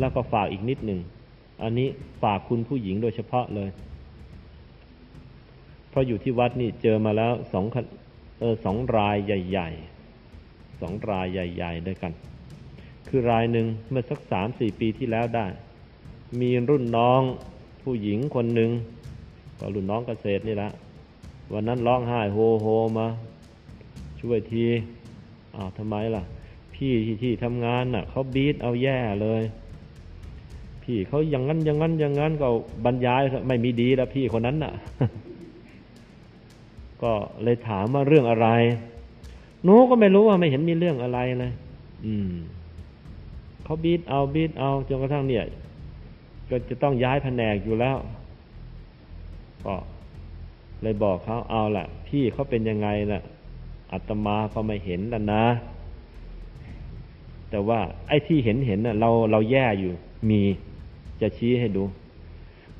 แล้วก็ฝากอีกนิดหนึ่ง อันนี้ฝากคุณผู้หญิงโดยเฉพาะเลย เพราะอยู่ที่วัดนี่เจอมาแล้วสองเออสองรายใหญ่ ๆ สองรายใหญ่ ๆ ด้วยกัน คือรายหนึ่งเมื่อสักสามสี่ปีที่แล้วได้ มีรุ่นน้องผู้หญิงคนหนึ่งก็รุ่นน้องเกษตรนี่แหละวันนั้นร้องไห้โฮโฮมา ช่วยทีอ้าวทำไมล่ะ พี่ที่ที่ทำงานน่ะเขาบีทเอาแย่เลย พี่เขาอย่างนั้นอย่างนั้นอย่างนั้นก็บรรยายไม่มีดีแล้วพี่คนนั้นน่ะ ก็เลยถามว่าเรื่องอะไรหนูก็ไม่รู้ว่าไม่เห็นมีเรื่องอะไรเลยอืมเขาบีทเอาบีทเอาจนกระทั่งเนี่ยก็จะต้องย้ายแผนกอยู่แล้วก็เลยบอกเขาเอาละพี่เขาเป็นยังไงนะ่ะอาตมาก็ไม่เห็นแล้วนะ แต่ว่าไอ้ที่เห็นเห็นน่ะ เราเราแย่อยู่มี จะชี้ให้ดู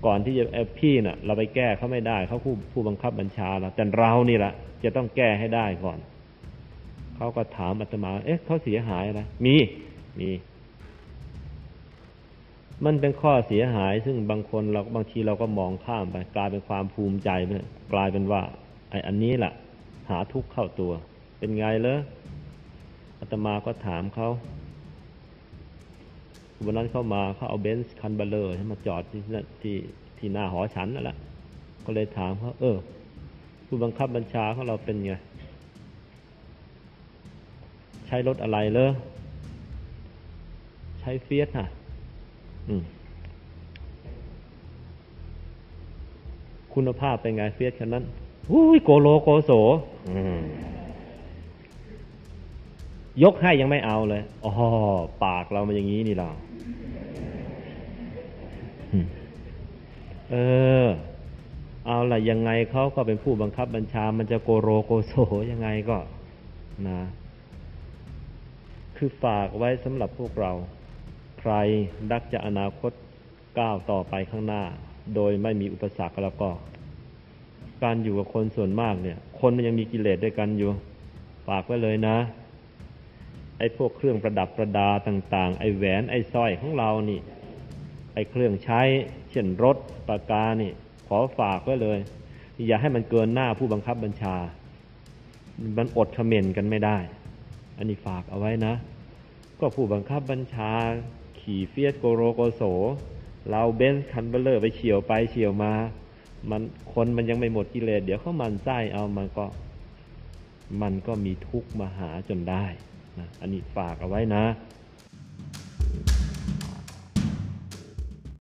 ก่อนที่จะพี่น่ะ เราไปแก้เขาไม่ได้เขาผู้ผู้บังคับบัญชาเราแต่เรานี่แหละจะต้องแก้ให้ได้ก่อนเขาก็ถามอาตมา เอ๊ะเขาเสียหายอะไรมีมี มันเป็นข้อเสียหาย ซึ่งบางคนเราบางทีเราก็มองข้ามไปกลายเป็นความภูมิใจไปกลายเป็นว่าไอ้อันนี้แหละหาทุกข์เข้าตัว เป็นไงเลยอาตมาก็ถามเขา วันนั้นเข้ามาเขาเอาเบนซ์คันเบ้อเร่อมาจอดที่ที่ที่หน้าหอฉันนั่นแหละก็เลยถามเขาเออ ผู้บังคับบัญชาของเราเป็นไง ใช้รถอะไรเลยใช้เฟียตน่ะ อืม คุณภาพเป็นไงเฟียตคันนั้นอุ้ยโกโรโกโส ยกให้ยังไม่เอาเลยอ๋อปากเรามันอย่างนี้นี่เราเออ เอาละยังไงเขาก็เป็นผู้บังคับบัญชา มันจะโกโรโกโสยังไงก็นะ คือฝากไว้สำหรับพวกเรา ใครดักจะอนาคตก้าวต่อไปข้างหน้า โดยไม่มีอุปสรรคแล้วก็ การอยู่กับคนส่วนมากเนี่ย คนมันยังมีกิเลสด้วยกันอยู่ ฝากไว้เลยนะ ไอ้พวกเครื่องประดับประดาต่างๆ ไอ้แหวนไอ้สร้อยของเรานี่ ไอ้เครื่องใช้ เช่นรถปากกานี่ ขอฝากไว้เลย อย่าให้มันเกินหน้าผู้บังคับบัญชา มันอดเขม่นกันไม่ได้ อันนี้ฝากเอาไว้นะ ก็ผู้บังคับบัญชา ขี่เฟียตโกโรโกโส เราเบนซ์คันเบ้อเร่อไปเฉี่ยวไปเฉี่ยวมา มันคนมันยังไม่หมดกิเลสเดี๋ยวเขาหมั่นไส้เอามันก็ มันก็มีทุกข์มาหาจนได้ นะอันนี้ฝากเอาไว้นะ